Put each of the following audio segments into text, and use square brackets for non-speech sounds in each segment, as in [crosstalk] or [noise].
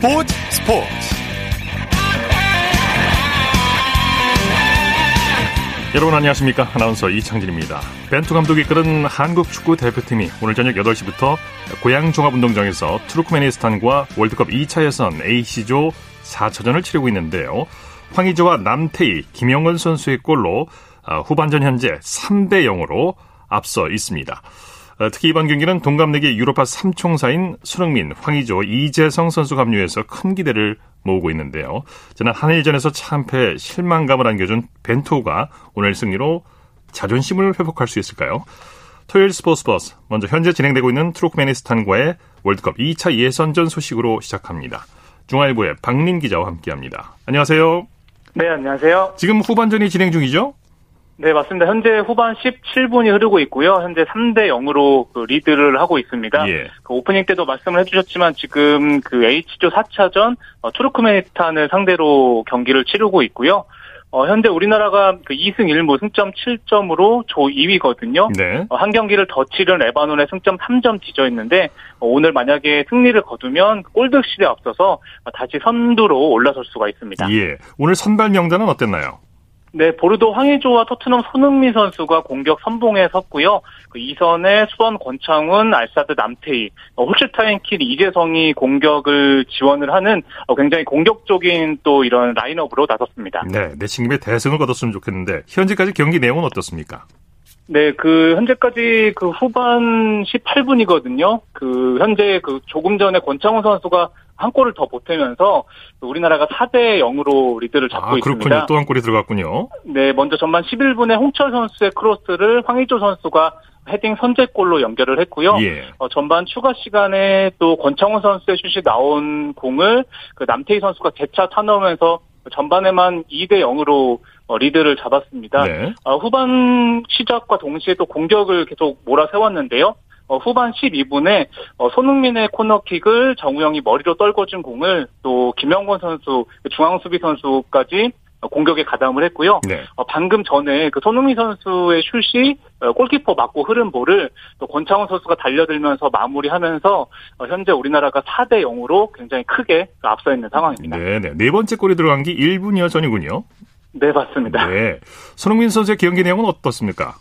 스포츠 스포츠. 여러분 안녕하십니까? 아나운서 이창진입니다. 벤투 감독이 이끄는 한국 축구 대표팀이 오늘 저녁 8시부터 고양 종합운동장에서 투르크메니스탄과 월드컵 2차 예선 AC조 4차전을 치르고 있는데요. 황희조와 남태희, 김영건 선수의 골로 아, 후반전 현재 3대 0으로 앞서 있습니다. 어, 특히 이번 경기는 동갑내기 유로파 3총사인 손흥민, 황희조, 이재성 선수가 합류해서 큰 기대를 모으고 있는데요. 지난 한일전에서 참패 실망감을 안겨준 벤투가 오늘 승리로 자존심을 회복할 수 있을까요? 토요일 스포츠 버스 먼저 현재 진행되고 있는 투르크메니스탄과의 월드컵 2차 예선전 소식으로 시작합니다. 중앙일보의 박민 기자와 함께합니다. 안녕하세요. 네, 안녕하세요. 지금 후반전이 진행 중이죠? 네, 맞습니다. 현재 후반 17분이 흐르고 있고요. 현재 3대 0으로 그 리드를 하고 있습니다. 예. 그 오프닝 때도 말씀을 해주셨지만 지금 그 H조 4차전 어, 투르크메니스탄을 상대로 경기를 치르고 있고요. 어, 현재 우리나라가 그 2승 1무 승점 7점으로 조 2위거든요. 네. 어, 한 경기를 더 치른 레바논의 승점 3점 뒤져 있는데 어, 오늘 만약에 승리를 거두면 골드실에 앞서서 다시 선두로 올라설 수가 있습니다. 예. 오늘 선발 명단은 어땠나요? 네, 보르도 황의조와 토트넘 손흥민 선수가 공격 선봉에 섰고요. 그 이선에 수원 권창훈, 알사드 남태희, 어, 홀슈타인 킬 이재성이 공격을 지원을 하는 어, 굉장히 공격적인 또 이런 라인업으로 나섰습니다. 네, 내친김에 대승을 거뒀으면 좋겠는데 현재까지 경기 내용은 어떻습니까? 네, 그 현재까지 그 후반 18분이거든요. 그 현재 그 조금 전에 권창훈 선수가 한 골을 더 보태면서 우리나라가 4대 0으로 리드를 잡고 아, 그렇군요. 있습니다. 또 한 골이 들어갔군요. 네, 먼저 전반 11분에 홍철 선수의 크로스를 황의조 선수가 헤딩 선제골로 연결을 했고요. 예. 어, 전반 추가 시간에 또 권창훈 선수의 슛이 나온 공을 그 남태희 선수가 재차 타넣으면서 전반에만 2대 0으로 어, 리드를 잡았습니다. 네. 어, 후반 시작과 동시에 또 공격을 계속 몰아세웠는데요. 어, 후반 12분에 어, 손흥민의 코너킥을 정우영이 머리로 떨궈준 공을 또 김영권 선수 중앙 수비 선수까지 공격에 가담을 했고요. 네. 어, 방금 전에 그 손흥민 선수의 슛이 어, 골키퍼 맞고 흐른 볼을 또 권창훈 선수가 달려들면서 마무리하면서 어, 현재 우리나라가 4대 0으로 굉장히 크게 앞서 있는 상황입니다. 네, 네. 네 번째 골이 들어간 게 1분여 전이군요. 네, 맞습니다. 네. 손흥민 선수의 경기 내용은 어떻습니까?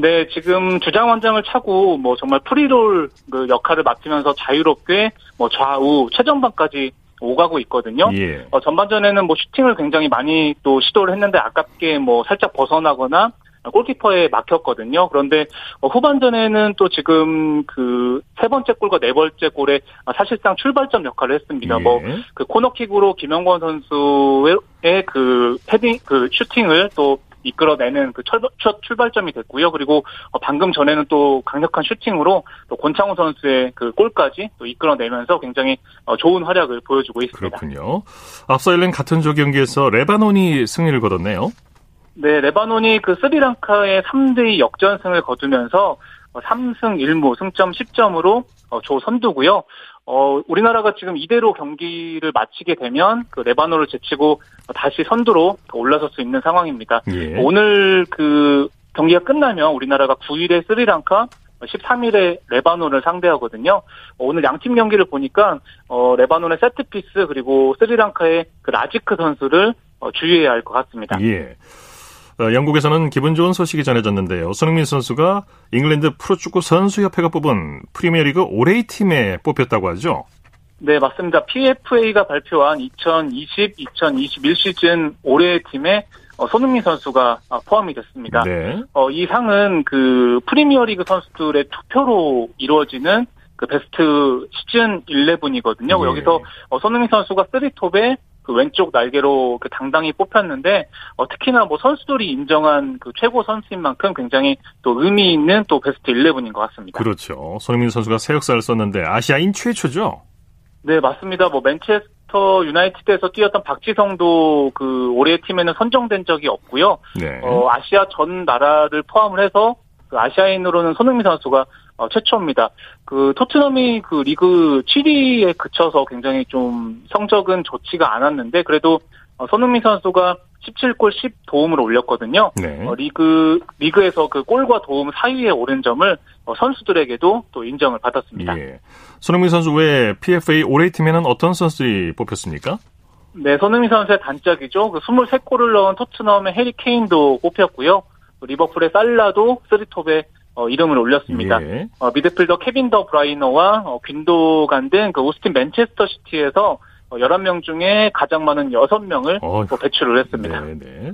네, 지금 주장 원장을 차고 뭐 정말 프리롤 그 역할을 맡으면서 자유롭게 뭐 좌우 최전방까지 오가고 있거든요. 예. 어, 전반전에는 뭐 슈팅을 굉장히 많이 또 시도를 했는데 아깝게 뭐 살짝 벗어나거나 골키퍼에 막혔거든요. 그런데 어, 후반전에는 또 지금 그 세 번째 골과 네 번째 골에 사실상 출발점 역할을 했습니다. 예. 뭐그 코너킥으로 김영권 선수의 그 패딩 그 슈팅을 또 이끌어내는 그첫 출발점이 됐고요. 그리고 어, 방금 전에는 또 강력한 슈팅으로 또 권창호 선수의 그 골까지 또 이끌어내면서 굉장히 어, 좋은 활약을 보여주고 있습니다. 그렇군요. 앞서 열린 같은 조 경기에서 레바논이 승리를 거뒀네요. 네, 레바논이 그 스리랑카에 3대2 역전승을 거두면서 3승 어, 1무 승점 10점으로 조 선두고요. 어, 우리나라가 지금 이대로 경기를 마치게 되면 그 레바논을 제치고 다시 선두로 올라설 수 있는 상황입니다. 예. 오늘 그 경기가 끝나면 우리나라가 9일에 스리랑카 13일에 레바논을 상대하거든요. 오늘 양팀 경기를 보니까 어, 레바논의 세트피스 그리고 스리랑카의 그 라지크 선수를 어, 주의해야 할 것 같습니다. 예. 어, 영국에서는 기분 좋은 소식이 전해졌는데요. 손흥민 선수가 잉글랜드 프로축구 선수협회가 뽑은 프리미어리그 올해의 팀에 뽑혔다고 하죠. 네, 맞습니다. PFA가 발표한 2020-2021 시즌 올해의 팀에 어, 손흥민 선수가 아, 포함이 됐습니다. 네. 어, 이 상은 그 프리미어리그 선수들의 투표로 이루어지는 그 베스트 시즌 11이거든요. 네. 여기서 어, 손흥민 선수가 3톱에 그 왼쪽 날개로 그 당당히 뽑혔는데 어, 특히나 뭐 선수들이 인정한 그 최고 선수인 만큼 굉장히 또 의미 있는 또 베스트 11인 것 같습니다. 그렇죠. 손흥민 선수가 새 역사를 썼는데 아시아인 최초죠? 네, 맞습니다. 뭐 맨체스터 유나이티드에서 뛰었던 박지성도 그 올해 팀에는 선정된 적이 없고요. 네. 어, 아시아 전 나라를 포함을 해서 그 아시아인으로는 손흥민 선수가 어, 최초입니다. 그 토트넘이 그 리그 7위에 그쳐서 굉장히 좀 성적은 좋지가 않았는데 그래도 어, 손흥민 선수가 17골 10도움을 올렸거든요. 네. 어, 리그 리그에서 그 골과 도움 사이에 오른 점을 어, 선수들에게도 또 인정을 받았습니다. 예. 손흥민 선수 외에 PFA 올해 팀에는 어떤 선수들이 뽑혔습니까? 네, 손흥민 선수의 단짝이죠. 그 23골을 넣은 토트넘의 해리 케인도 뽑혔고요. 리버풀의 살라도 쓰리톱에 어, 이름을 올렸습니다. 예. 어, 미드필더 케빈 더 브라위너와 어, 귄도안 등 그 오스틴 맨체스터 시티에서 11명 어, 중에 가장 많은 6명을 어, 배출을 했습니다. 네네. 네.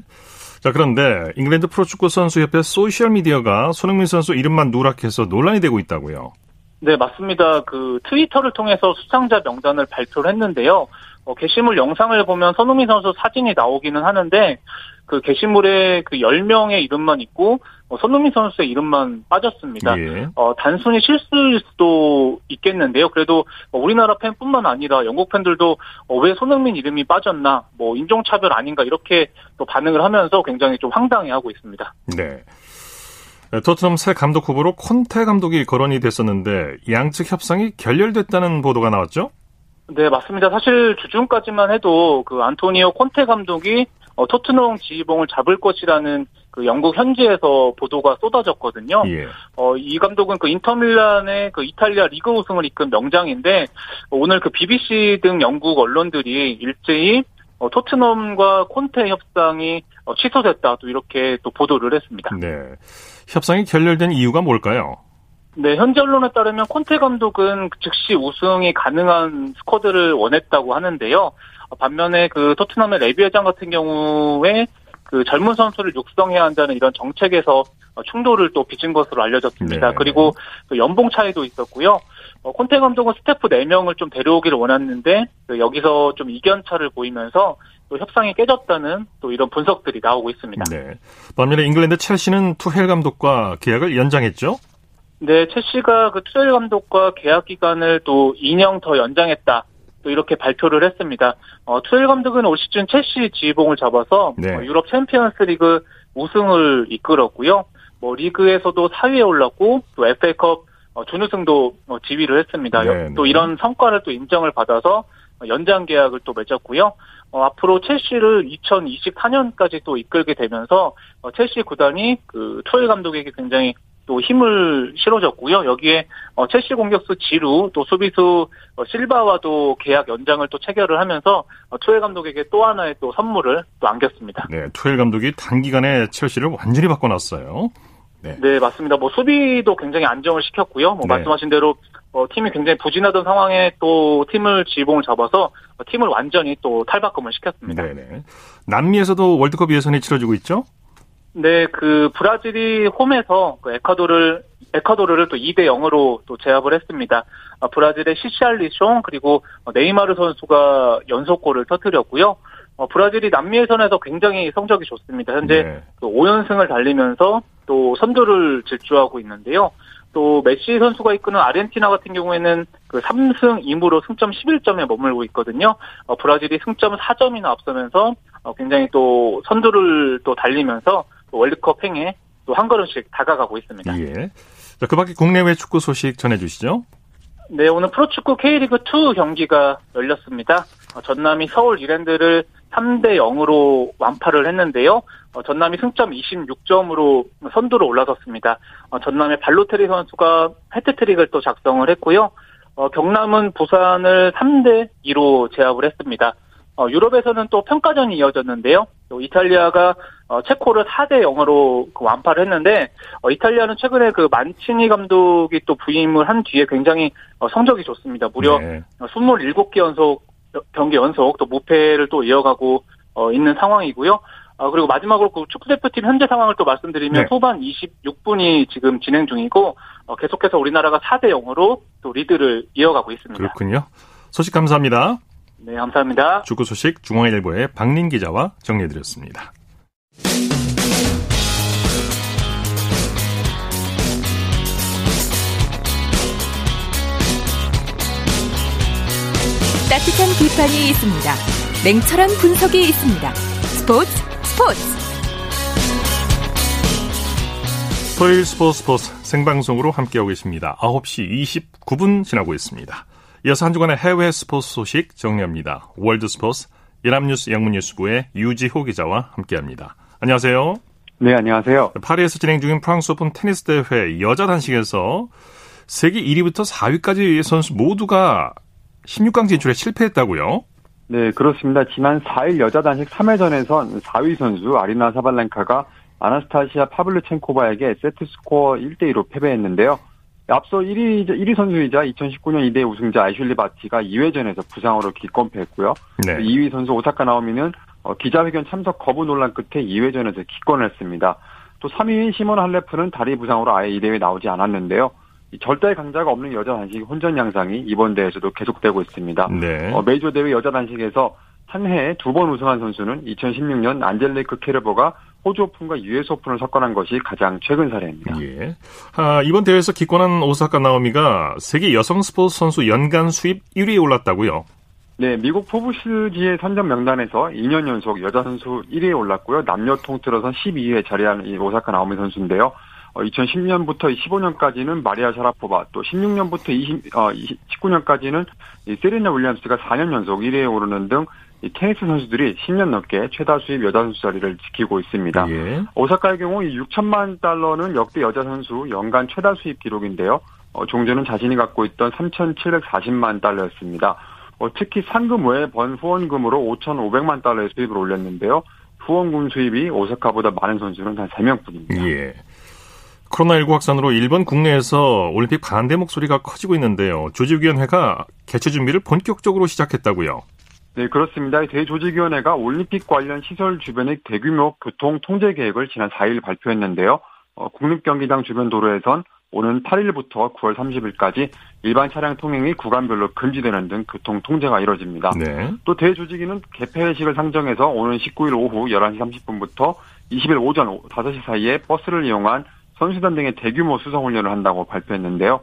자, 그런데 잉글랜드 프로축구 선수협회 소셜미디어가 손흥민 선수 이름만 누락해서 논란이 되고 있다고요. 네, 맞습니다. 그 트위터를 통해서 수상자 명단을 발표를 했는데요. 어, 게시물 영상을 보면 손흥민 선수 사진이 나오기는 하는데 그 게시물에 그 10명의 이름만 있고 어, 손흥민 선수의 이름만 빠졌습니다. 예. 어, 단순히 실수일 수도 있겠는데요. 그래도 뭐 우리나라 팬뿐만 아니라 영국 팬들도 어, 왜 손흥민 이름이 빠졌나, 뭐 인종차별 아닌가 이렇게 또 반응을 하면서 굉장히 좀 황당해하고 있습니다. 네. 토트넘 새 감독 후보로 콘테 감독이 거론이 됐었는데 양측 협상이 결렬됐다는 보도가 나왔죠? 네, 맞습니다. 사실 주중까지만 해도 그 안토니오 콘테 감독이 어, 토트넘 지휘봉을 잡을 것이라는 그 영국 현지에서 보도가 쏟아졌거든요. 예. 어, 이 감독은 그 인터밀란의 그 이탈리아 리그 우승을 이끈 명장인데 오늘 그 BBC 등 영국 언론들이 일제히 어, 토트넘과 콘테 협상이 어, 취소됐다 또 이렇게 또 보도를 했습니다. 네. 협상이 결렬된 이유가 뭘까요? 네, 현지 언론에 따르면 콘테 감독은 즉시 우승이 가능한 스쿼드를 원했다고 하는데요. 반면에 그 토트넘의 레비 회장 같은 경우에 그 젊은 선수를 육성해야 한다는 이런 정책에서 충돌을 또 빚은 것으로 알려졌습니다. 네. 그리고 그 연봉 차이도 있었고요. 어, 콘테 감독은 스태프 4명을 좀 데려오기를 원했는데 그 여기서 좀 이견차를 보이면서 또 협상이 깨졌다는 또 이런 분석들이 나오고 있습니다. 네. 반면에 잉글랜드 첼시는 투헬 감독과 계약을 연장했죠? 네, 첼시가 그 투헬 감독과 계약 기간을 또 2년 더 연장했다. 또 이렇게 발표를 했습니다. 어, 투엘 감독은 올 시즌 첼시 지휘봉을 잡아서 네. 어, 유럽 챔피언스리그 우승을 이끌었고요. 뭐 리그에서도 4위에 올랐고 또 FA컵 어, 준우승도 어, 지휘를 했습니다. 네, 또 네. 이런 성과를 또 인정을 받아서 연장 계약을 또 맺었고요. 어, 앞으로 첼시를 2024년까지 또 이끌게 되면서 어, 첼시 구단이 그 투엘 감독에게 굉장히 또 힘을 실어줬고요. 여기에 어, 첼시 공격수 지루 또 수비수 어, 실바와도 계약 연장을 또 체결을 하면서 어, 투엘 감독에게 또 하나의 또 선물을 또 안겼습니다. 네, 투엘 감독이 단기간에 첼시를 완전히 바꿔놨어요. 네. 네, 맞습니다. 뭐 수비도 굉장히 안정을 시켰고요. 뭐 네. 말씀하신 대로 어, 팀이 굉장히 부진하던 상황에 또 팀을 지봉을 잡아서 어, 팀을 완전히 또 탈바꿈을 시켰습니다. 네네. 남미에서도 월드컵 예선이 치러지고 있죠? 네, 그 브라질이 홈에서 그 에콰도르를 에콰도르를 또 2대 0으로 또 제압을 했습니다. 아, 브라질의 시시알리숑 그리고 네이마르 선수가 연속골을 터뜨렸고요. 어, 브라질이 남미 예선에서 굉장히 성적이 좋습니다. 현재 네. 그 5연승을 달리면서 또 선두를 질주하고 있는데요. 또 메시 선수가 이끄는 아르헨티나 같은 경우에는 그 3승 2무로 승점 11점에 머물고 있거든요. 어, 브라질이 승점 4점이나 앞서면서 어, 굉장히 또 선두를 또 달리면서 월드컵 행에 또 한 걸음씩 다가가고 있습니다. 예. 자, 그 밖에 국내외 축구 소식 전해주시죠. 네, 오늘 프로축구 K리그2 경기가 열렸습니다. 어, 전남이 서울 이랜드를 3대 0으로 완파를 했는데요. 어, 전남이 승점 26점으로 선두로 올라섰습니다. 어, 전남의 발로테리 선수가 해트트릭을 또 작성을 했고요. 경남은 부산을 3대 2로 제압을 했습니다. 어, 유럽에서는 또 평가전이 이어졌는데요. 또 이탈리아가 어, 체코를 4대 0으로 그 완파를 했는데 어, 이탈리아는 최근에 그 만치니 감독이 또 부임을 한 뒤에 굉장히 어, 성적이 좋습니다. 무려 네. 27개 연속 경기 연속 또 무패를 또 이어가고 어, 있는 상황이고요. 어, 그리고 마지막으로 그 축구대표팀 현재 상황을 또 말씀드리면 네. 후반 26분이 지금 진행 중이고 어, 계속해서 우리나라가 4대 0으로 또 리드를 이어가고 있습니다. 그렇군요. 소식 감사합니다. 네, 감사합니다. 축구 소식 중앙일보의 박린 기자와 정리해드렸습니다. 따뜻한 비판이 있습니다. 냉철한 분석이 있습니다. 스포츠 스포츠 토요일 스포츠 스포츠 생방송으로 함께하고 계십니다. 9시 29분 지나고 있습니다. 이어서 한 주간의 해외 스포츠 소식 정리합니다. 월드 스포츠 연합뉴스 영문뉴스부의 유지호 기자와 함께합니다. 안녕하세요. 네, 안녕하세요. 파리에서 진행 중인 프랑스 오픈 테니스 대회 여자 단식에서 세계 1위부터 4위까지 선수 모두가 16강 진출에 실패했다고요? 네, 그렇습니다. 지난 4일 여자 단식 3회전에선 4위 선수 아리나 사발렌카가 아나스타시아 파블류첸코바에게 세트 스코어 1대2로 패배했는데요. 앞서 1위, 1위 선수이자 2019년 2대 우승자 아이슐리 바티가 2회전에서 부상으로 기권패했고요. 네. 2위 선수 오사카 나오미는 어, 기자회견 참석 거부 논란 끝에 2회전에서 기권을 했습니다. 또 3위인 시몬 할레프는 다리 부상으로 아예 이 대회에 나오지 않았는데요. 절대 강자가 없는 여자 단식 혼전 양상이 이번 대회에서도 계속되고 있습니다. 네. 어, 메이저 대회 여자 단식에서 한 해에 두 번 우승한 선수는 2016년 안젤레이크 케르버가 호주 오픈과 US 오픈을 석권한 것이 가장 최근 사례입니다. 예. 아, 이번 대회에서 기권한 오사카 나오미가 세계 여성 스포츠 선수 연간 수입 1위에 올랐다고요? 네, 미국 포브스지의 선정 명단에서 2년 연속 여자 선수 1위에 올랐고요. 남녀 통틀어서 12위에 자리한 이 오사카 나오미 선수인데요. 어, 2010년부터 15년까지는 마리아 샤라포바, 또 16년부터 20, 어, 19년까지는 이 세리나 윌리엄스가 4년 연속 1위에 오르는 등 이 테니스 선수들이 10년 넘게 최다 수입 여자 선수 자리를 지키고 있습니다. 예. 오사카의 경우 이 6천만 달러는 역대 여자 선수 연간 최다 수입 기록인데요. 어, 종전은 자신이 갖고 있던 3,740만 달러였습니다. 어, 특히 상금 외에 번 후원금으로 5,500만 달러의 수입을 올렸는데요. 후원금 수입이 오사카보다 많은 선수는 단 3명뿐입니다. 예. 코로나19 확산으로 일본 국내에서 올림픽 반대 목소리가 커지고 있는데요. 조직위원회가 개최 준비를 본격적으로 시작했다고요. 네, 그렇습니다. 대조직위원회가 올림픽 관련 시설 주변의 대규모 교통 통제 계획을 지난 4일 발표했는데요. 어, 국립경기장 주변 도로에선 오는 8일부터 9월 30일까지 일반 차량 통행이 구간별로 금지되는 등 교통 통제가 이뤄집니다. 네. 또 대조직위는 개폐식을 상정해서 오는 19일 오후 11시 30분부터 20일 오전 5시 사이에 버스를 이용한 선수단 등의 대규모 수성훈련을 한다고 발표했는데요.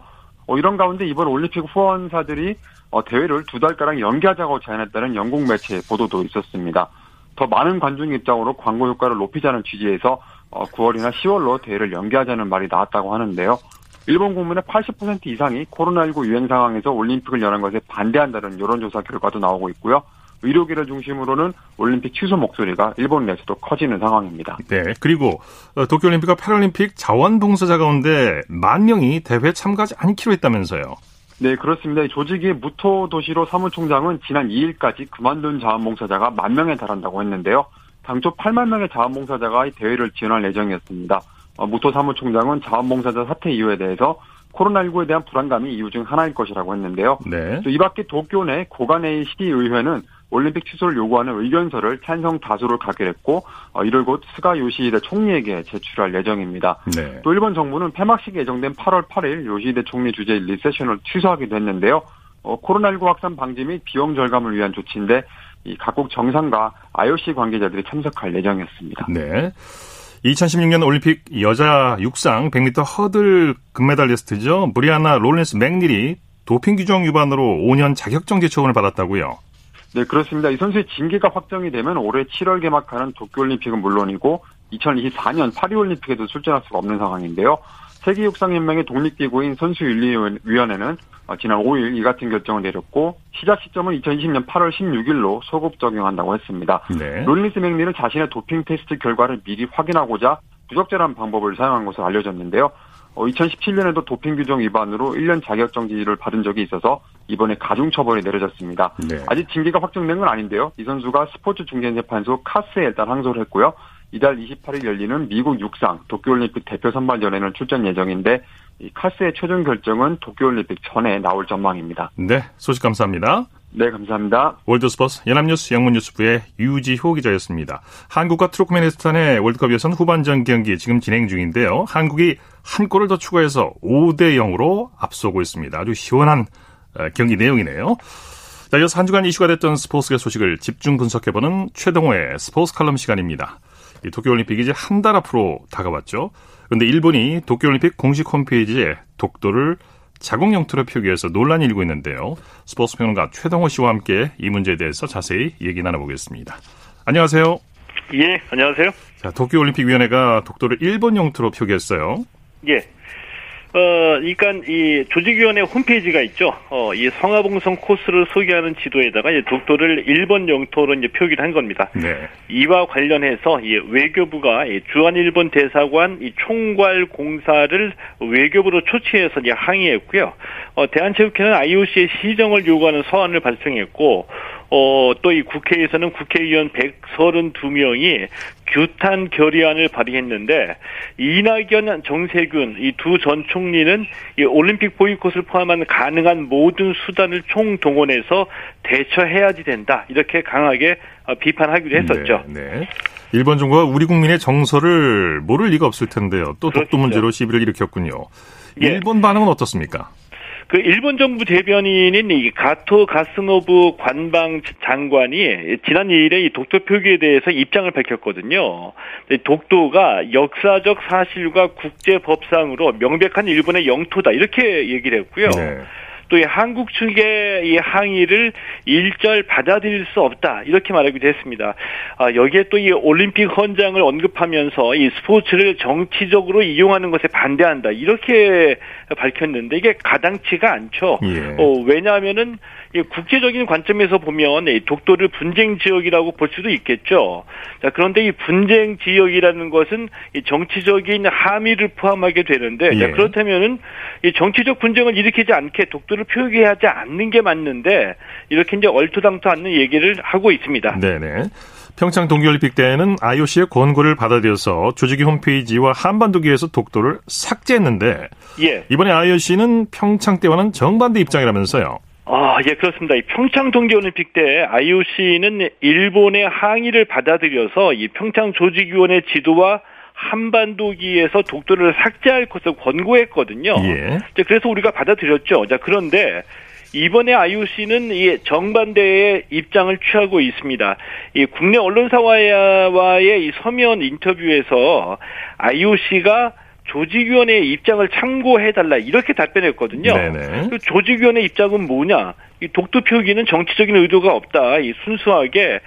어, 이런 가운데 이번 올림픽 후원사들이 어, 대회를 두 달가량 연기하자고 제안했다는 영국 매체 보도도 있었습니다. 더 많은 관중 입장으로 광고 효과를 높이자는 취지에서 어, 9월이나 10월로 대회를 연기하자는 말이 나왔다고 하는데요. 일본 국민의 80% 이상이 코로나19 유행 상황에서 올림픽을 여는 것에 반대한다는 여론조사 결과도 나오고 있고요. 의료계를 중심으로는 올림픽 취소 목소리가 일본 내에서도 커지는 상황입니다. 네. 그리고 어, 도쿄올림픽과 패럴림픽 자원봉사자 가운데 만 명이 대회 참가하지 않기로 했다면서요. 네, 그렇습니다. 조직의 무토 도시로 사무총장은 지난 2일까지 그만둔 자원봉사자가 만 명에 달한다고 했는데요. 당초 8만 명의 자원봉사자가 이 대회를 지원할 예정이었습니다. 어, 무토 사무총장은 자원봉사자 사퇴 이유에 대해서 코로나19에 대한 불안감이 이유 중 하나일 것이라고 했는데요. 네. 이 밖에 도쿄 내 고가네이 시의회는 올림픽 취소를 요구하는 의견서를 찬성 다수로 가결했고 어, 이를 곧 스가 요시히데 총리에게 제출할 예정입니다. 네. 또 일본 정부는 폐막식이 예정된 8월 8일 요시히데 총리 주재 리셉션을 취소하기도 했는데요. 어, 코로나19 확산 방지 및 비용 절감을 위한 조치인데 이 각국 정상과 IOC 관계자들이 참석할 예정이었습니다. 네. 2016년 올림픽 여자 육상 100m 허들 금메달리스트죠. 브리아나 롤렌스 맥닐이 도핑 규정 위반으로 5년 자격정지 처분을 받았다고요. 네, 그렇습니다. 이 선수의 징계가 확정이 되면 올해 7월 개막하는 도쿄올림픽은 물론이고 2024년 파리올림픽에도 출전할 수가 없는 상황인데요. 세계육상연맹의 독립기구인 선수윤리위원회는 어, 지난 5일 이 같은 결정을 내렸고 시작 시점은 2020년 8월 16일로 소급 적용한다고 했습니다. 네. 롤린스 맥닐은 자신의 도핑 테스트 결과를 미리 확인하고자 부적절한 방법을 사용한 것으로 알려졌는데요. 어, 2017년에도 도핑 규정 위반으로 1년 자격 정지를 받은 적이 있어서 이번에 가중 처벌이 내려졌습니다. 네. 아직 징계가 확정된 건 아닌데요. 이 선수가 스포츠 중재재판소 카스에 일단 항소를 했고요. 이달 28일 열리는 미국 육상 도쿄올림픽 대표 선발전에는 출전 예정인데 이 CAS의 최종 결정은 도쿄올림픽 전에 나올 전망입니다. 네, 소식 감사합니다. 네, 감사합니다. 월드스포츠 연합뉴스 영문뉴스부의 유지호 기자였습니다. 한국과 투르크메니스탄의 월드컵 예선 후반전 경기 지금 진행 중인데요. 한국이 한 골을 더 추가해서 5대 0으로 앞서고 있습니다. 아주 시원한 어, 경기 내용이네요. 자, 이어서 한 주간 이슈가 됐던 스포츠계 소식을 집중 분석해보는 최동호의 스포츠 칼럼 시간입니다. 도쿄올림픽이 이제 한 달 앞으로 다가왔죠. 그런데 일본이 도쿄올림픽 공식 홈페이지에 독도를 자국 영토로 표기해서 논란이 일고 있는데요. 스포츠 평론가 최동호 씨와 함께 이 문제에 대해서 자세히 얘기 나눠보겠습니다. 안녕하세요. 예, 안녕하세요. 자, 도쿄올림픽위원회가 독도를 일본 영토로 표기했어요. 예. 어, 그러니까 이 조직위원회 홈페이지가 있죠. 어, 이 성화봉성 코스를 소개하는 지도에다가 이제 독도를 일본 영토로 이제 표기를 한 겁니다. 네. 이와 관련해서 이 외교부가 이 주한 일본 대사관 이 총괄 공사를 외교부로 초치해서 이제 항의했고요. 어, 대한체육회는 IOC의 시정을 요구하는 서한을 발송했고 어, 또 이 국회에서는 국회의원 132명이 규탄 결의안을 발의했는데 이낙연, 정세균 이 두 전 총리는 이 올림픽 보이콧을 포함한 가능한 모든 수단을 총동원해서 대처해야지 된다 이렇게 강하게 어, 비판하기로 했었죠. 네, 네. 일본 정부가 우리 국민의 정서를 모를 리가 없을 텐데요. 또 독도 문제로 시비를 일으켰군요. 예. 일본 반응은 어떻습니까? 그 일본 정부 대변인인 이 가토 가스노부 관방 장관이 지난 2일에 이 독도 표기에 대해서 입장을 밝혔거든요. 독도가 역사적 사실과 국제 법상으로 명백한 일본의 영토다 이렇게 얘기를 했고요. 네. 또 이 한국 측의 이 항의를 일절 받아들일 수 없다 이렇게 말하기도 했습니다. 아, 여기에 또 이 올림픽 헌장을 언급하면서 이 스포츠를 정치적으로 이용하는 것에 반대한다 이렇게 밝혔는데 이게 가당치가 않죠. 예. 어, 왜냐하면은 국제적인 관점에서 보면 독도를 분쟁 지역이라고 볼 수도 있겠죠. 자, 그런데 이 분쟁 지역이라는 것은 정치적인 함의를 포함하게 되는데 예. 자, 그렇다면은 이 정치적 분쟁을 일으키지 않게 독도를 표기하지 않는 게 맞는데 이렇게 이제 얼토당토 않는 얘기를 하고 있습니다. 네네. 평창 동계올림픽 때에는 IOC의 권고를 받아들여서 조직위 홈페이지와 한반도기에서 독도를 삭제했는데 예. 이번에 IOC는 평창 때와는 정반대 입장이라면서요. 아, 예, 그렇습니다. 이 평창 동계올림픽 때 IOC는 일본의 항의를 받아들여서 이 평창 조직위원회 지도와 한반도기에서 독도를 삭제할 것을 권고했거든요. 예. 그래서 우리가 받아들였죠. 자, 그런데 이번에 IOC는 이 정반대의 입장을 취하고 있습니다. 이 국내 언론사와의 이 서면 인터뷰에서 IOC가 조직위원회의 입장을 참고해달라 이렇게 답변했거든요. 네네. 그 조직위원회 입장은 뭐냐? 이 독도 표기는 정치적인 의도가 없다. 이 순수하게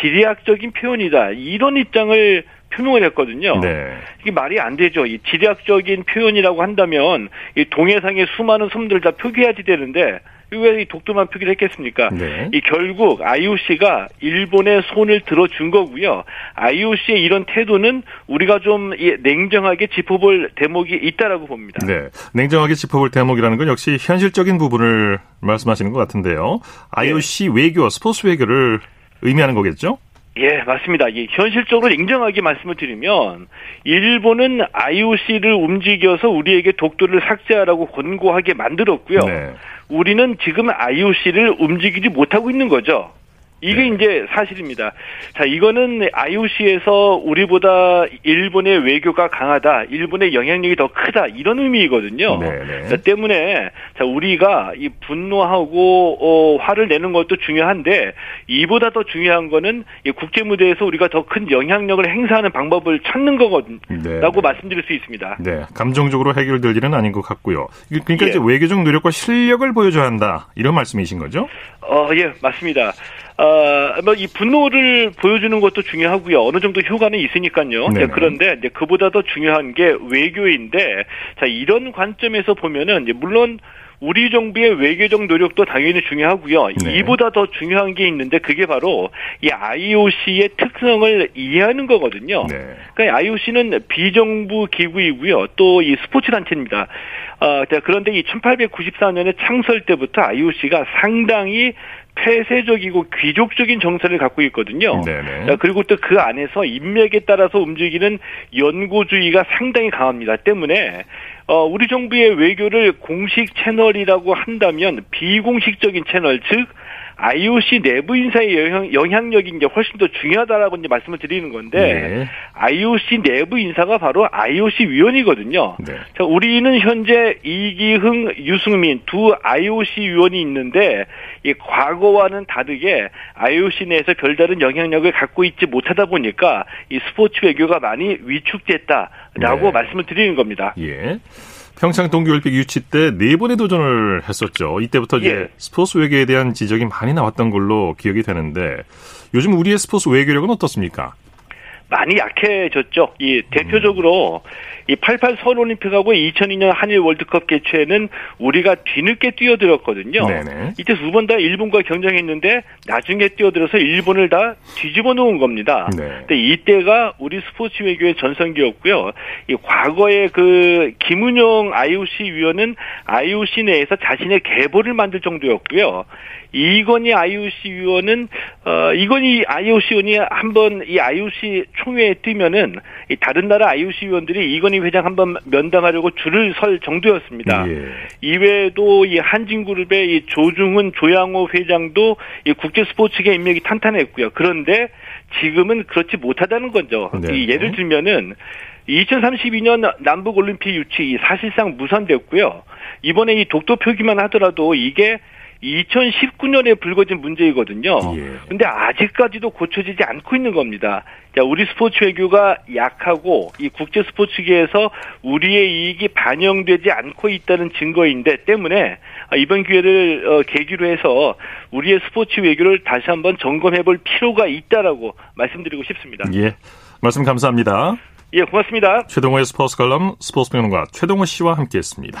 지리학적인 표현이다. 이런 입장을 표명을 했거든요. 네. 이게 말이 안 되죠. 이 지리학적인 표현이라고 한다면 이 동해상의 수많은 섬들 다 표기해야지 되는데 왜 이 독도만 표기를 했겠습니까? 네. 이 결국 IOC가 일본의 손을 들어준 거고요. IOC의 이런 태도는 우리가 좀 냉정하게 짚어볼 대목이 있다라고 봅니다. 네, 냉정하게 짚어볼 대목이라는 건 역시 현실적인 부분을 말씀하시는 것 같은데요. IOC 네. 외교, 스포츠 외교를 의미하는 거겠죠? 예, 맞습니다. 예, 현실적으로 인정하게 말씀을 드리면 일본은 IOC를 움직여서 우리에게 독도를 삭제하라고 권고하게 만들었고요. 네. 우리는 지금 IOC를 움직이지 못하고 있는 거죠. 이게 네. 이제 사실입니다. 자, 이거는 IOC에서 우리보다 일본의 외교가 강하다, 일본의 영향력이 더 크다 이런 의미이거든요. 네, 네. 때문에 자, 우리가 이 분노하고 어, 화를 내는 것도 중요한데 이보다 더 중요한 거는 이 국제 무대에서 우리가 더 큰 영향력을 행사하는 방법을 찾는 거거든요. 네, 라고 네. 말씀드릴 수 있습니다. 네, 감정적으로 해결될 일은 아닌 것 같고요. 그러니까 예. 이제 외교적 노력과 실력을 보여줘야 한다 이런 말씀이신 거죠? 어, 예, 맞습니다. 어, 뭐이 분노를 보여주는 것도 중요하고요. 어느 정도 효과는 있으니까요. 네. 그런데 이제 그보다 더 중요한 게 외교인데, 자 이런 관점에서 보면은 물론 우리 정부의 외교적 노력도 당연히 중요하고요. 네. 이보다 더 중요한 게 있는데 그게 바로 이 IOC의 특성을 이해하는 거거든요. 네. 그러니까 IOC는 비정부 기구이고요. 또 이 스포츠 단체입니다. 어, 그런데 이 1894년에 창설 때부터 IOC가 상당히 폐쇄적이고 귀족적인 정서를 갖고 있거든요. 네네. 그리고 또 그 안에서 인맥에 따라서 움직이는 연구주의가 상당히 강합니다. 때문에 어, 우리 정부의 외교를 공식 채널이라고 한다면 비공식적인 채널, 즉 IOC 내부 인사의 영향, 영향력이 이제 훨씬 더 중요하다라고 이제 말씀을 드리는 건데 네. IOC 내부 인사가 바로 IOC 위원이거든요. 네. 자, 우리는 현재 이기흥, 유승민 두 IOC 위원이 있는데 이 과거와는 다르게 IOC 내에서 별다른 영향력을 갖고 있지 못하다 보니까 이 스포츠 외교가 많이 위축됐다라고 네. 말씀을 드리는 겁니다. 예. 평창 동계올림픽 유치 때 네 번의 도전을 했었죠. 이때부터 이제 예. 스포츠 외교에 대한 지적이 많이 나왔던 걸로 기억이 되는데 요즘 우리의 스포츠 외교력은 어떻습니까? 많이 약해졌죠. 이 대표적으로 이 88 서울 올림픽하고 2002년 한일 월드컵 개최에는 우리가 뒤늦게 뛰어들었거든요. 네네. 이때 두 번 다 일본과 경쟁했는데 나중에 뛰어들어서 일본을 다 뒤집어 놓은 겁니다. 네. 근데 이때가 우리 스포츠 외교의 전성기였고요. 이 과거에 그 김은영 IOC 위원은 IOC 내에서 자신의 계보를 만들 정도였고요. 이건희 IOC 위원은 어 이건희 IOC 위원이 한번 이 IOC 총회에 뛰면은 이 다른 나라 IOC 위원들이 이건희 회장 한번 면담하려고 줄을 설 정도였습니다. 예. 이외에도 이 한진그룹의 이 조중훈 조양호 회장도 이 국제 스포츠계 인맥이 탄탄했고요. 그런데 지금은 그렇지 못하다는 거죠. 네. 예를 들면은 2032년 남북 올림픽 유치 사실상 무산됐고요. 이번에 이 독도 표기만 하더라도 이게 2019년에 불거진 문제이거든요. 예. 근데 아직까지도 고쳐지지 않고 있는 겁니다. 자, 우리 스포츠 외교가 약하고 이 국제 스포츠계에서 우리의 이익이 반영되지 않고 있다는 증거인데 때문에 이번 기회를 어, 계기로 해서 우리의 스포츠 외교를 다시 한번 점검해 볼 필요가 있다라고 말씀드리고 싶습니다. 예. 말씀 감사합니다. 예, 고맙습니다. 최동호의 스포츠 칼럼 스포츠 평론가 최동호 씨와 함께 했습니다.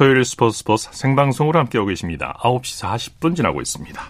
토요일 스포츠 스포츠 생방송으로 함께하고 계십니다. 9시 40분 지나고 있습니다.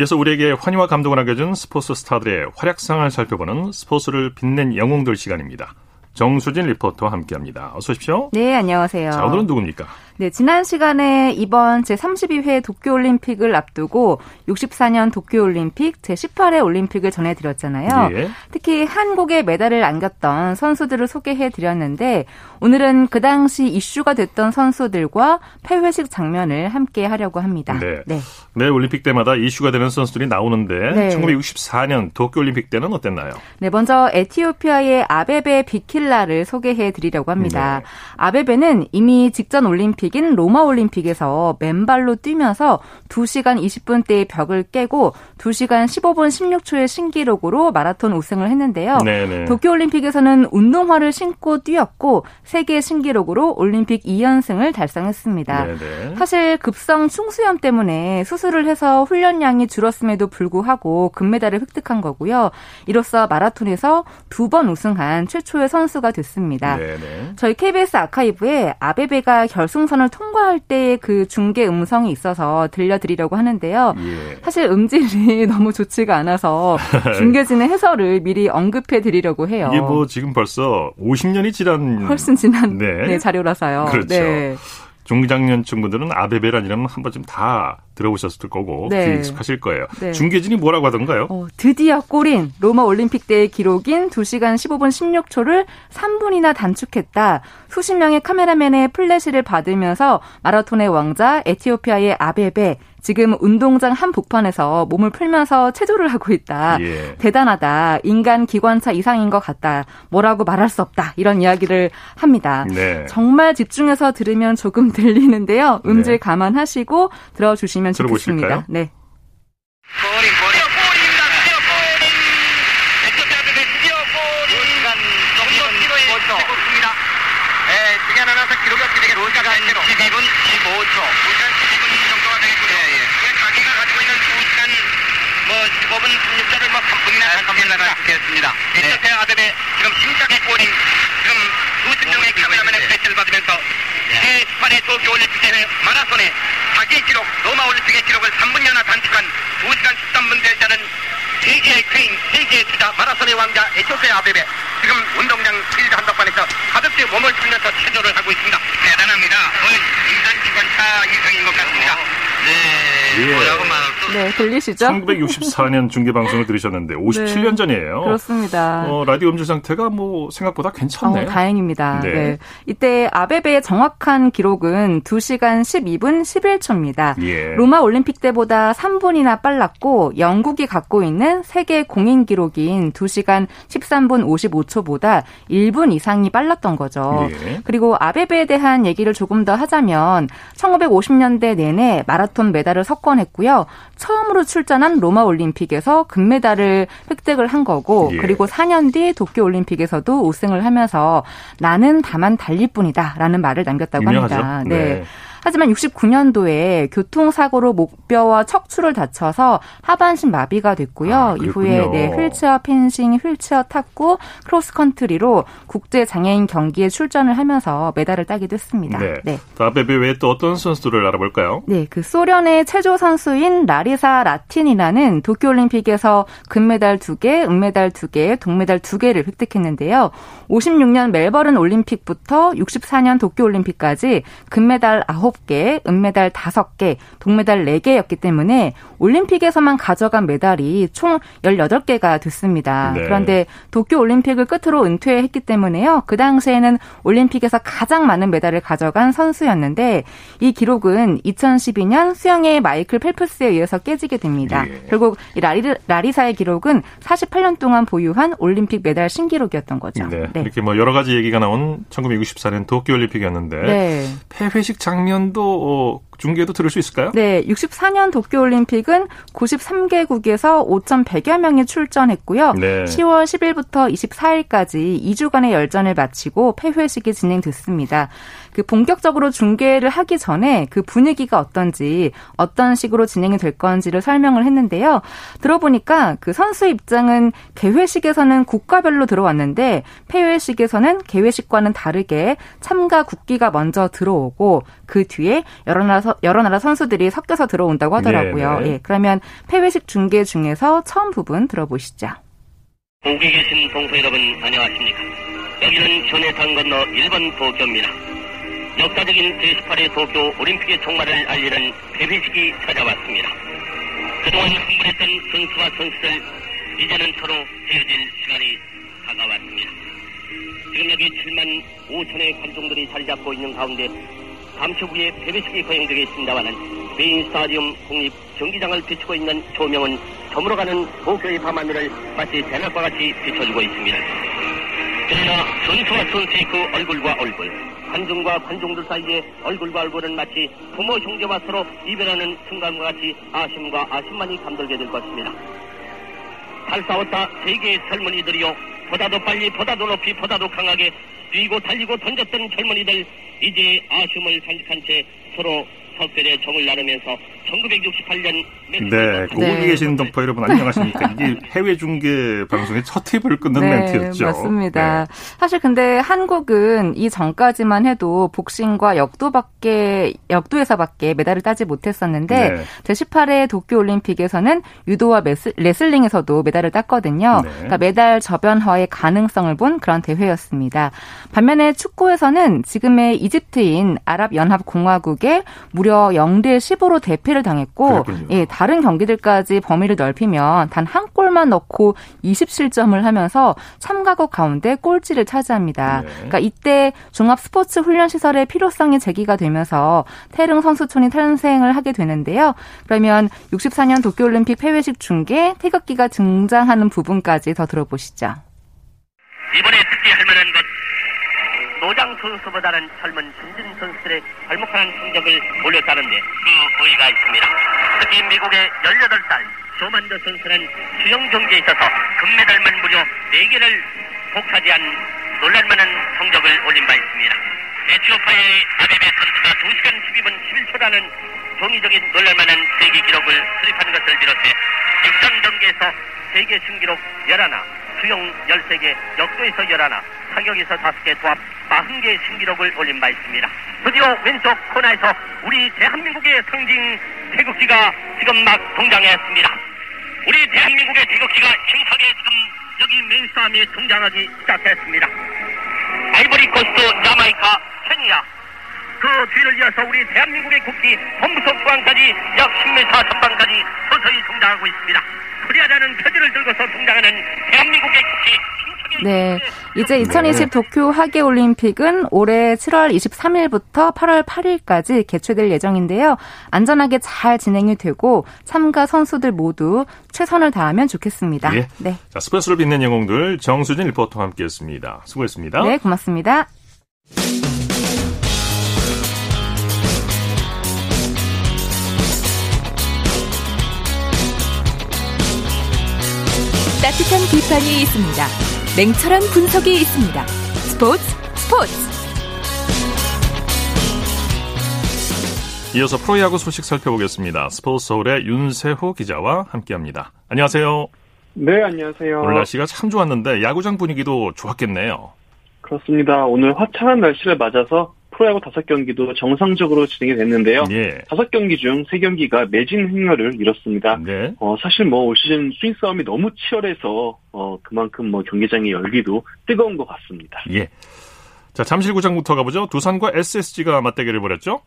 이어서 우리에게 환희와 감동을 안겨준 스포츠 스타들의 활약상을 살펴보는 스포츠를 빛낸 영웅들 시간입니다. 정수진 리포터와 함께합니다. 어서 오십시오. 네, 안녕하세요. 자, 오늘은 누굽니까? 네, 지난 시간에 이번 제32회 도쿄올림픽을 앞두고 64년 도쿄올림픽 제18회 올림픽을 전해드렸잖아요. 예. 특히 한국에 메달을 안겼던 선수들을 소개해드렸는데 오늘은 그 당시 이슈가 됐던 선수들과 폐회식 장면을 함께 하려고 합니다. 네. 네. 매 올림픽 때마다 이슈가 되는 선수들이 나오는데 네. 1964년 도쿄올림픽 때는 어땠나요? 네, 먼저 에티오피아의 아베베 비킬라를 소개해드리려고 합니다. 네. 아베베는 이미 직전 올림픽 올림픽인 로마 올림픽에서 맨발로 뛰면서 2시간 20분대의 벽을 깨고 2시간 15분 16초의 신기록으로 마라톤 우승을 했는데요. 네네. 도쿄 올림픽에서는 운동화를 신고 뛰었고 세계 신기록으로 올림픽 2연승을 달성했습니다. 네네. 사실 급성 충수염 때문에 수술을 해서 훈련량이 줄었음에도 불구하고 금메달을 획득한 거고요. 이로써 마라톤에서 두 번 우승한 최초의 선수가 됐습니다. 네네. 저희 KBS 아카이브에 아베베가 결승 선 예선을 통과할 때의 그 중계 음성이 있어서 들려드리려고 하는데요. 예. 사실 음질이 [laughs] 너무 좋지가 않아서 [laughs] 중계진의 해설을 미리 언급해 드리려고 해요. 이게 뭐 지금 벌써 50년이 지난 훨씬 지난 네. 네, 자료라서요. 그렇죠. 네. 중장년층 분들은 아베베란 이름 한 번쯤 다 들어보셨을 거고 네. 익숙하실 거예요. 네. 중계진이 뭐라고 하던가요? 어, 드디어 골인 로마 올림픽 때의 기록인 2시간 15분 16초를 3분이나 단축했다. 수십 명의 카메라맨의 플래시를 받으면서 마라톤의 왕자 에티오피아의 아베베 지금 운동장 한 복판에서 몸을 풀면서 체조를 하고 있다. 예. 대단하다. 인간 기관차 이상인 것 같다. 뭐라고 말할 수 없다. 이런 이야기를 합니다. 네. 정말 집중해서 들으면 조금 [laughs] 들리는데요. 음질 네. 감안하시고 들어주시면 좋겠습니다. 네. 되 었습니다. 에티오피 아들의 지금 심장의 골인 지금 명의 카메라맨의 배치를 받으면서 제 18회 도쿄 올림픽 대회 마라톤에 자기 기록 로마 올림픽의 기록을 3분여나 단축한 2시간 13분 대자는 세계의 퀸, 세계의 주자 마라톤의 왕자 에티오피 아베베 지금 운동장 필드 한복판에서 가볍게 몸을 풀면서 체조를 하고 있습니다. 대단합니다. 거의 인간기관차 이상인 것 같습니다. 네, 예. 뭐라고 말할 수 네, 들리시죠? 1964년 중계방송을 들으셨는데 57년 네, 전이에요. 그렇습니다. 어, 라디오 음질 상태가 뭐 생각보다 괜찮네요. 어, 다행입니다. 네. 네. 이때 아베베의 정확한 기록은 2시간 12분 11초입니다. 예. 로마 올림픽 때보다 3분이나 빨랐고 영국이 갖고 있는 세계 공인 기록인 2시간 13분 55초보다 1분 이상이 빨랐던 거죠. 예. 그리고 아베베에 대한 얘기를 조금 더 하자면 1950년대 내내 마라톤 메달을 석권했고요. 처음으로 출전한 로마 올림픽에서 금메달을 획득을 한 거고 예. 그리고 4년 뒤 도쿄 올림픽에서도 우승을 하면서 나는 다만 달릴 뿐이다라는 말을 남겼다고 유명하죠? 합니다. 네. 네. 하지만 69년도에 교통사고로 목뼈와 척추를 다쳐서 하반신 마비가 됐고요. 아, 이후에 네, 휠체어 펜싱, 휠체어 탁구, 크로스컨트리로 국제 장애인 경기에 출전을 하면서 메달을 따기도 했습니다. 네. 네. 다베베 외에 또 어떤 선수들을 알아볼까요? 네, 그 소련의 체조 선수인 라리사 라틴이라는 도쿄올림픽에서 금메달 2개, 은메달 2개, 동메달 2개를 획득했는데요. 56년 멜버른 올림픽부터 64년 도쿄올림픽까지 금메달 9 9개, 은메달 5개, 동메달 4개였기 때문에 올림픽에서만 가져간 메달이 총 18개가 됐습니다. 네. 그런데 도쿄 올림픽을 끝으로 은퇴했기 때문에요. 그 당시에는 올림픽에서 가장 많은 메달을 가져간 선수였는데 이 기록은 2012년 수영의 마이클 펠프스에 의해서 깨지게 됩니다. 예. 결국 라리, 라리사의 기록은 48년 동안 보유한 올림픽 메달 신기록이었던 거죠. 네. 네. 이렇게 뭐 여러 가지 얘기가 나온 1964년 도쿄 올림픽이었는데 네. 폐회식 장면 장면도 어, 중계도 들을 수 있을까요? 네, 64년 도쿄올림픽은 93개국에서 5,100여 명이 출전했고요. 네. 10월 10일부터 24일까지 2주간의 열전을 마치고 폐회식이 진행됐습니다. 그 본격적으로 중계를 하기 전에 그 분위기가 어떤지 어떤 식으로 진행이 될 건지를 설명을 했는데요. 들어보니까 그 선수 입장은 개회식에서는 국가별로 들어왔는데 폐회식에서는 개회식과는 다르게 참가 국기가 먼저 들어오고 그 뒤에 여러 나라 여러 나라 선수들이 섞여서 들어온다고 하더라고요. 네, 네. 예, 그러면 폐회식 중계 중에서 처음 부분 들어보시죠. 보기 계신 동포 여러분 안녕하십니까? 여기는 전해산 건너 일본 도쿄입니다. 역사적인 제18회 도쿄 올림픽의 종말을 알리는 폐회식이 찾아왔습니다. 그동안 흥분했던 선수와 선수들 이제는 서로 헤어질 시간이 다가왔습니다. 지금 여기 7만 5천의 관중들이 자리 잡고 있는 가운데 후에 폐회식이 거행되겠습니다만은 메인 스타디움 국립 경기장을 비추고 있는 조명은 저물어가는 도쿄의 밤하늘을 마치 대낮과 같이 비춰주고 있습니다. 그러나 선수와 선수의 그 얼굴과 얼굴, 관중과 관중들 사이에 얼굴과 얼굴은 마치 부모 형제와 서로 이별하는 순간과 같이 아심과 아심만이 감돌게 될 것입니다. 잘 싸웠다 세계의 젊은이들이요 보다도 빨리 보다도 높이 보다도 강하게 뛰고 달리고 던졌던 젊은이들 이제 아쉬움을 간직한 채 서로 석별의 정을 나누면서 1968년 네, 고국에 네. 계신 동포 여러분 안녕하십니까? 이게 [laughs] 해외 중계 방송의 첫 팁을 끊는 네, 멘트였죠. 맞습니다. 네. 사실 근데 한국은 이 전까지만 해도 복싱과 역도밖에 역도에서밖에 메달을 따지 못했었는데 네. 제18회 도쿄 올림픽에서는 유도와 메스, 레슬링에서도 메달을 땄거든요. 네. 그러니까 메달 저변화의 가능성을 본 그런 대회였습니다. 반면에 축구에서는 지금의 이집트인 아랍연합공화국의 무려 0대 15로 대패를 당했고 예, 다른 경기들까지 범위를 넓히면 단 한 골만 넣고 20실점을 하면서 참가국 가운데 꼴찌를 차지합니다. 네. 그러니까 이때 종합 스포츠 훈련 시설의 필요성이 제기가 되면서 태릉 선수촌이 탄생을 하게 되는데요. 그러면 64년 도쿄 올림픽 폐회식 중계 태극기가 등장하는 부분까지 더 들어보시죠. 이번에 특히 할 만한 것 노장 선수보다는 젊은 신진 선수들의 발목하는 성적을 올렸다는데 그 의의가 있습니다. 특히 미국의 18살 조만더 선수는 수영 경기에 있어서 금메달만 무려 4개를 복하지한 놀랄만한 성적을 올린 바 있습니다. 에티오파의 아베베 선수가 2시간 12분 11초라는 종이적인 놀랄만한 세계 기록을 수립한 것을 비롯해 육상 경기에서 세계 신기록 11, 수영 13개, 역도에서 11, 사격에서 5개 도합 40개 신기록을 올린 바 있습니다. 드디어 왼쪽 코너에서 우리 대한민국의 상징 태극기가 지금 막 등장했습니다. 우리 대한민국의 태극기가 심하게 지금 여기 맨싸움에 등장하기 시작했습니다. 아이보리 코스트, 자마이카, 케니아, 그 뒤를 이어서 우리 대한민국의 국기 본부석 중앙까지 약 10m 전방까지 서서히 성장하고 있습니다. 프리하자는 표지를 들고서 등장하는 대한민국의 국기 네. 이제 2020 도쿄 하계 올림픽은 올해 7월 23일부터 8월 8일까지 개최될 예정인데요. 안전하게 잘 진행이 되고 참가 선수들 모두 최선을 다하면 좋겠습니다. 예. 네. 자, 스포츠를 빛낸 영웅들 정수진 리포터와 함께했습니다. 수고했습니다. 네, 고맙습니다. 따뜻한 비판이 있습니다. 냉철한 분석이 있습니다. 스포츠 스포츠 이어서 프로야구 소식 살펴보겠습니다. 스포츠 서울의 윤세호 기자와 함께합니다. 안녕하세요. 네, 안녕하세요. 오늘 날씨가 참 좋았는데 야구장 분위기도 좋았겠네요. 그렇습니다. 오늘 화창한 날씨를 맞아서 프로야구 다섯 경기도 정상적으로 진행이 됐는데요. 예. 다섯 경기 중 세 경기가 매진 행렬을 이뤘습니다. 네. 어, 사실 뭐 올 시즌 스윙 싸움이 너무 치열해서 어, 그만큼 뭐 경기장의 열기도 뜨거운 것 같습니다. 예. 자 잠실구장부터 가보죠. 두산과 SSG가 맞대결을 벌였죠.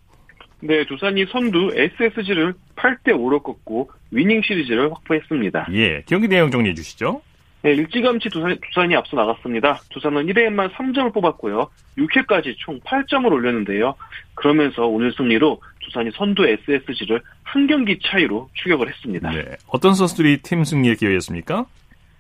네, 두산이 선두 SSG를 8대 5로 꺾고 위닝 시리즈를 확보했습니다. 예, 경기 내용 정리해 주시죠. 네, 일찌감치 두산, 두산이 앞서 나갔습니다. 두산은 1회에만 3점을 뽑았고요. 6회까지 총 8점을 올렸는데요. 그러면서 오늘 승리로 두산이 선두 SSG를 한 경기 차이로 추격을 했습니다. 네, 어떤 선수들이 팀 승리에 기여했습니까?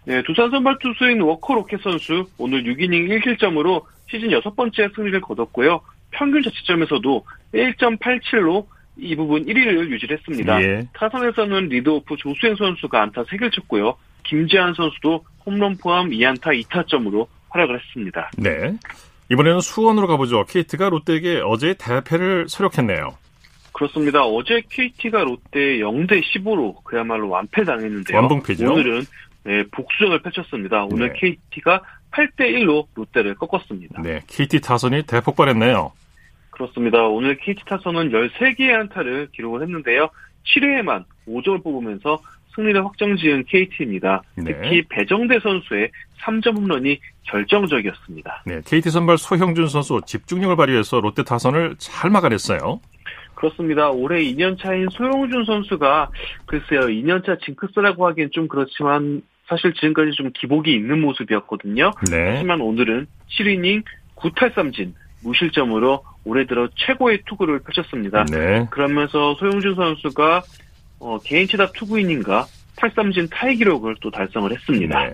네, 두산 선발 투수인 워커 로켓 선수 오늘 6이닝 1실점으로 시즌 여섯 번째 승리를 거뒀고요. 평균 자책점에서도 1.87로 이 부분 1위를 유지했습니다. 예. 타선에서는 리드오프 조수행 선수가 안타 3개를 쳤고요. 김재환 선수도 홈런 포함 2안타 2타점으로 활약을 했습니다. 네. 이번에는 수원으로 가보죠. KT가 롯데에게 어제 대패를 설욕했네요. 그렇습니다. 어제 KT가 롯데 0대 15로 그야말로 완패당했는데요. 완봉패죠. 오늘은 네, 복수전을 펼쳤습니다. 오늘 네. KT가 8대 1로 롯데를 꺾었습니다. 네, KT 타선이 대폭발했네요. 그렇습니다. 오늘 KT 타선은 13개의 안타를 기록을 했는데요. 7회에만 5점을 뽑으면서 승리를 확정지은 KT입니다. 네. 특히 배정대 선수의 3점 홈런이 결정적이었습니다. 네, KT 선발 소형준 선수 집중력을 발휘해서 롯데 타선을 잘 막아냈어요. 그렇습니다. 올해 2년 차인 소형준 선수가 글쎄요, 2년 차 징크스라고 하기엔 좀 그렇지만 사실 지금까지 좀 기복이 있는 모습이었거든요. 네. 하지만 오늘은 7이닝 9탈삼진 무실점으로 올해 들어 최고의 투구를 펼쳤습니다. 네. 그러면서 소용준 선수가 어, 개인 최다 투구인인가 8삼진 타이 기록을 또 달성을 했습니다. 네.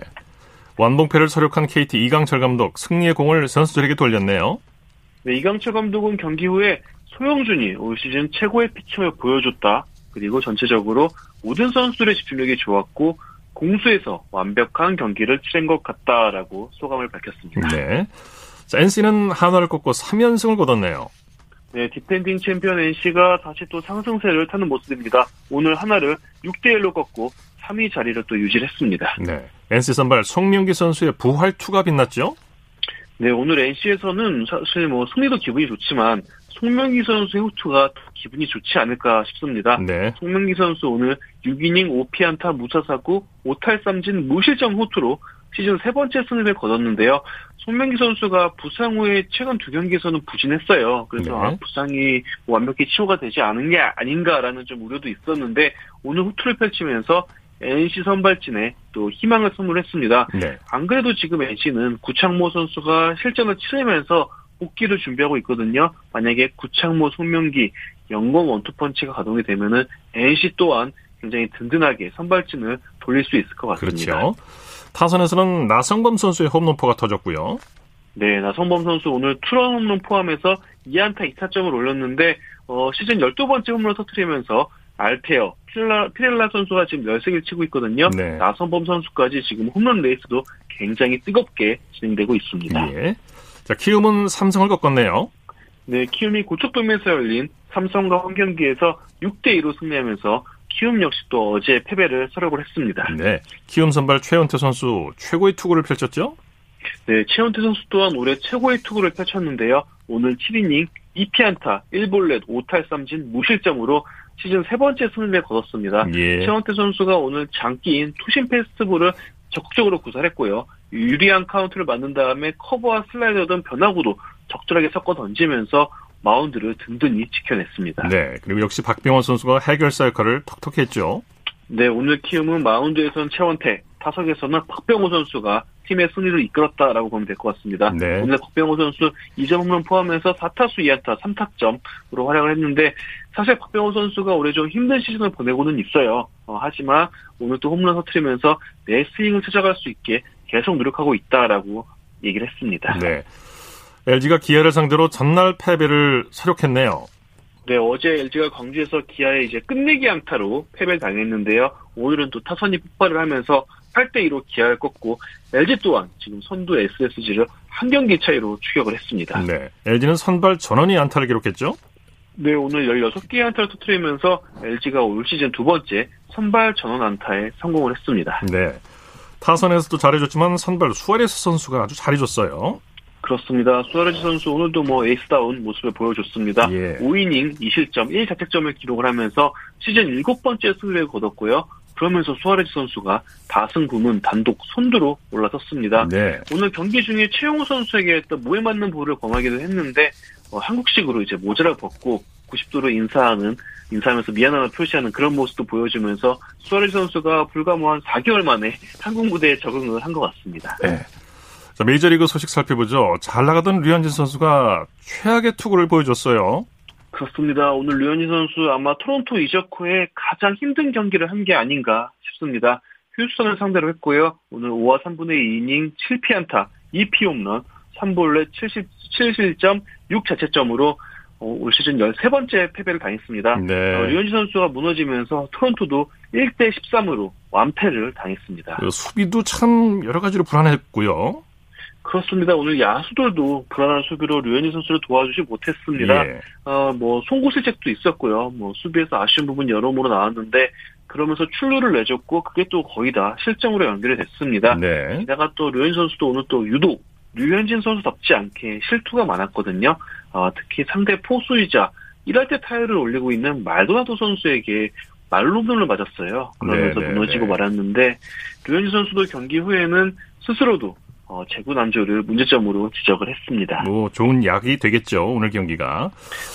완봉패를 서력한 KT 이강철 감독 승리의 공을 선수들에게 돌렸네요. 네, 이강철 감독은 경기 후에 소형준이 올 시즌 최고의 피칭을 보여줬다. 그리고 전체적으로 모든 선수들의 집중력이 좋았고 공수에서 완벽한 경기를 치른 것 같다라고 소감을 밝혔습니다. 네. 자, NC는 한화를 꺾고 3연승을 거뒀네요. 네, 디펜딩 챔피언 NC가 다시 또 상승세를 타는 모습입니다. 오늘 한화를 6대1로 꺾고 3위 자리를 또 유지했습니다. 네. NC 선발 송명기 선수의 부활 투가 빛났죠? 네, 오늘 NC에서는 사실 뭐 승리도 기분이 좋지만 송명기 선수의 후투가 더 기분이 좋지 않을까 싶습니다. 네. 송명기 선수 오늘 6이닝 5피안타 무사사구 5탈삼진 무실점 후투로 시즌 세 번째 승리를 거뒀는데요. 손명기 선수가 부상 후에 최근 두 경기에서는 부진했어요. 그래서 네. 아, 부상이 완벽히 치료가 되지 않은 게 아닌가라는 좀 우려도 있었는데 오늘 후투를 펼치면서 NC 선발진에 또 희망을 선물했습니다. 네. 안 그래도 지금 NC는 구창모 선수가 실전을 치르면서 복귀를 준비하고 있거든요. 만약에 구창모, 손명기, 영공 원투펀치가 가동이 되면은 NC 또한 굉장히 든든하게 선발진을 돌릴 수 있을 것 같습니다. 그렇죠. 타선에서는 나성범 선수의 홈런포가 터졌고요. 네, 나성범 선수 오늘 투런 홈런 포함해서 2안타 2타점을 올렸는데 어, 시즌 12번째 홈런을 터트리면서 알테어, 피렐라, 피렐라 선수가 지금 열세개를 치고 있거든요. 네. 나성범 선수까지 지금 홈런 레이스도 굉장히 뜨겁게 진행되고 있습니다. 예. 자, 키움은 삼성을 꺾었네요. 네, 키움이 고척돔에서 열린 삼성과 홈 경기에서 6대 2로 승리하면서 키움 역시 또 어제 패배를 설욕을 했습니다. 네. 키움 선발 최원태 선수 최고의 투구를 펼쳤죠? 네, 최원태 선수 또한 올해 최고의 투구를 펼쳤는데요. 오늘 7이닝 2피안타, 1볼넷, 5탈삼진, 무실점으로 시즌 세 번째 승리를 거뒀습니다. 예. 최원태 선수가 오늘 장기인 투심 패스트볼을 적극적으로 구사했고요. 유리한 카운트를 만든 다음에 커브와 슬라이더 등 변화구도 적절하게 섞어 던지면서 마운드를 든든히 지켜냈습니다. 네, 그리고 역시 박병호 선수가 해결사 역할을 톡톡 했죠. 네, 오늘 키움은 마운드에서는 최원태, 타석에서는 박병호 선수가 팀의 승리를 이끌었다라고 보면 될 것 같습니다. 네. 오늘 박병호 선수 2점 홈런 포함해서 4타수 2안타 3타점으로 활약을 했는데 사실 박병호 선수가 올해 좀 힘든 시즌을 보내고는 있어요. 어, 하지만 오늘 또 홈런 터트리면서 내 스윙을 찾아갈 수 있게 계속 노력하고 있다라고 얘기를 했습니다. 네. LG가 기아를 상대로 전날 패배를 설욕했네요. 네, 어제 LG가 광주에서 기아에 이제 끝내기 안타로 패배를 당했는데요. 오늘은 또 타선이 폭발을 하면서 8대2로 기아를 꺾고 LG 또한 지금 선두 SSG를 한 경기 차이로 추격을 했습니다. 네. LG는 선발 전원이 안타를 기록했죠? 네, 오늘 16개의 안타를 터뜨리면서 LG가 올 시즌 두 번째 선발 전원 안타에 성공을 했습니다. 네. 타선에서도 잘해줬지만 선발 수아레스 선수가 아주 잘해줬어요. 그렇습니다. 수아레즈 선수 오늘도 뭐 에이스다운 모습을 보여줬습니다. 예. 5이닝 2실점 1자책점을 기록을 하면서 시즌 7번째 승리를 거뒀고요. 그러면서 수아레즈 선수가 다승 부문 단독 선두로 올라섰습니다. 네. 오늘 경기 중에 최용우 선수에게 또 무에 맞는 볼을 범하기도 했는데 어, 한국식으로 이제 모자를 벗고 90도로 인사하는 인사하면서 미안함을 표시하는 그런 모습도 보여주면서 수아레즈 선수가 불과 뭐 한 4개월 만에 한국 무대에 적응을 한 것 같습니다. 네. 자, 메이저리그 소식 살펴보죠. 잘 나가던 류현진 선수가 최악의 투구를 보여줬어요. 그렇습니다. 오늘 류현진 선수 아마 토론토 이적 후에 가장 힘든 경기를 한 게 아닌가 싶습니다. 휴스턴을 상대로 했고요. 오늘 5와 3분의 2이닝 7피안타, 2피 홈런, 3볼넷 77실점 6자체점으로 어, 올 시즌 13번째 패배를 당했습니다. 네. 어, 류현진 선수가 무너지면서 토론토도 1대 13으로 완패를 당했습니다. 그 수비도 참 여러 가지로 불안했고요. 그렇습니다. 오늘 야수들도 불안한 수비로 류현희 선수를 도와주지 못했습니다. 예. 어, 뭐 송구 실책도 있었고요. 뭐 수비에서 아쉬운 부분 여러모로 나왔는데 그러면서 출루를 내줬고 그게 또 거의 다 실점으로 연결이 됐습니다. 네. 게다가 또 류현진 선수도 오늘 또 유독 류현진 선수답지 않게 실투가 많았거든요. 어, 특히 상대 포수이자 1할 때 타율을 올리고 있는 말도나도 선수에게 말로문을 맞았어요. 그러면서 네네, 네, 무너지고 네. 말았는데 류현진 선수도 경기 후에는 스스로도 어, 재구 난조를 문제점으로 지적을 했습니다. 뭐 좋은 약이 되겠죠 오늘 경기가.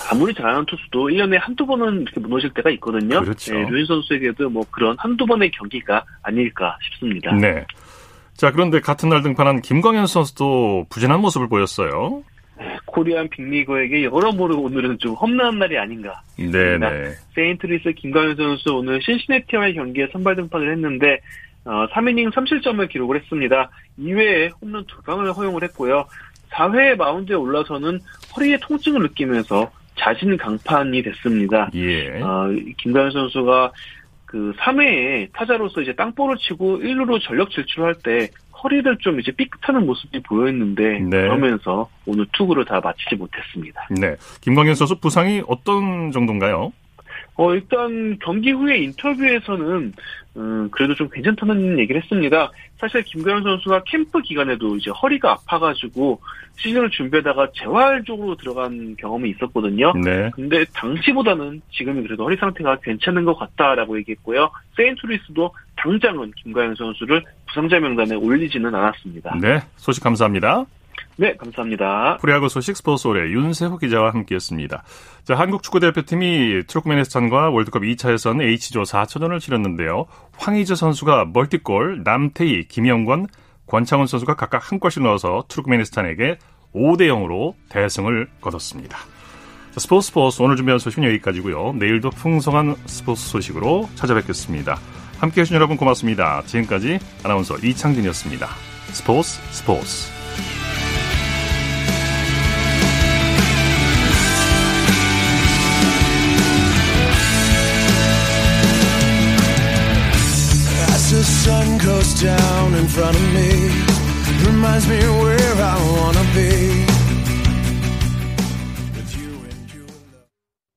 아무리 잘하는 투수도 1년에 한두 번은 이렇게 무너질 때가 있거든요. 그렇죠. 네, 류인 선수에게도 뭐 그런 한두 번의 경기가 아닐까 싶습니다. 네. 자 그런데 같은 날 등판한 김광현 선수도 부진한 모습을 보였어요. 코리안 빅리거에게 여러모로 오늘은 좀 험난한 날이 아닌가. 네네. 세인트루이스 김광현 선수 오늘 신시내티와의 경기에 선발 등판을 했는데 어, 3이닝 3실점을 기록을 했습니다. 2회에 홈런 2방을 허용을 했고요. 4회 마운드에 올라서는 허리에 통증을 느끼면서 자진 강판이 됐습니다. 예. 어, 김광현 선수가 그 3회에 타자로서 이제 땅볼을 치고 1루로 전력 질출할 때 허리를 좀 이제 삐끗하는 모습이 보였는데 네. 그러면서 오늘 투구를 다 마치지 못했습니다. 네. 김광현 선수 부상이 어떤 정도인가요? 어, 일단 경기 후에 인터뷰에서는 음, 그래도 좀 괜찮다는 얘기를 했습니다. 사실 김가현 선수가 캠프 기간에도 이제 허리가 아파가지고 시즌을 준비하다가 재활 쪽으로 들어간 경험이 있었거든요. 네. 근데 당시보다는 지금이 그래도 허리 상태가 괜찮은 것 같다라고 얘기했고요. 세인트루이스도 당장은 김광현 선수를 부상자 명단에 올리지는 않았습니다. 네, 소식 감사합니다. 네, 감사합니다. 프로야구 소식 스포츠올의 윤세호 기자와 함께했습니다. 자, 한국 축구 대표팀이 투르크메니스탄과 월드컵 2차 예선 H조 4차전을 치렀는데요. 황의조 선수가 멀티골, 남태희, 김영권, 권창훈 선수가 각각 한 골씩 넣어서 투르크메니스탄에게 5대 0으로 대승을 거뒀습니다. 자, 스포츠 스포츠 오늘 준비한 소식은 여기까지고요. 내일도 풍성한 스포츠 소식으로 찾아뵙겠습니다. 함께해 주신 여러분 고맙습니다. 지금까지 아나운서 이창진이었습니다. 스포츠 스포츠 down in front of me. Reminds me where I wanna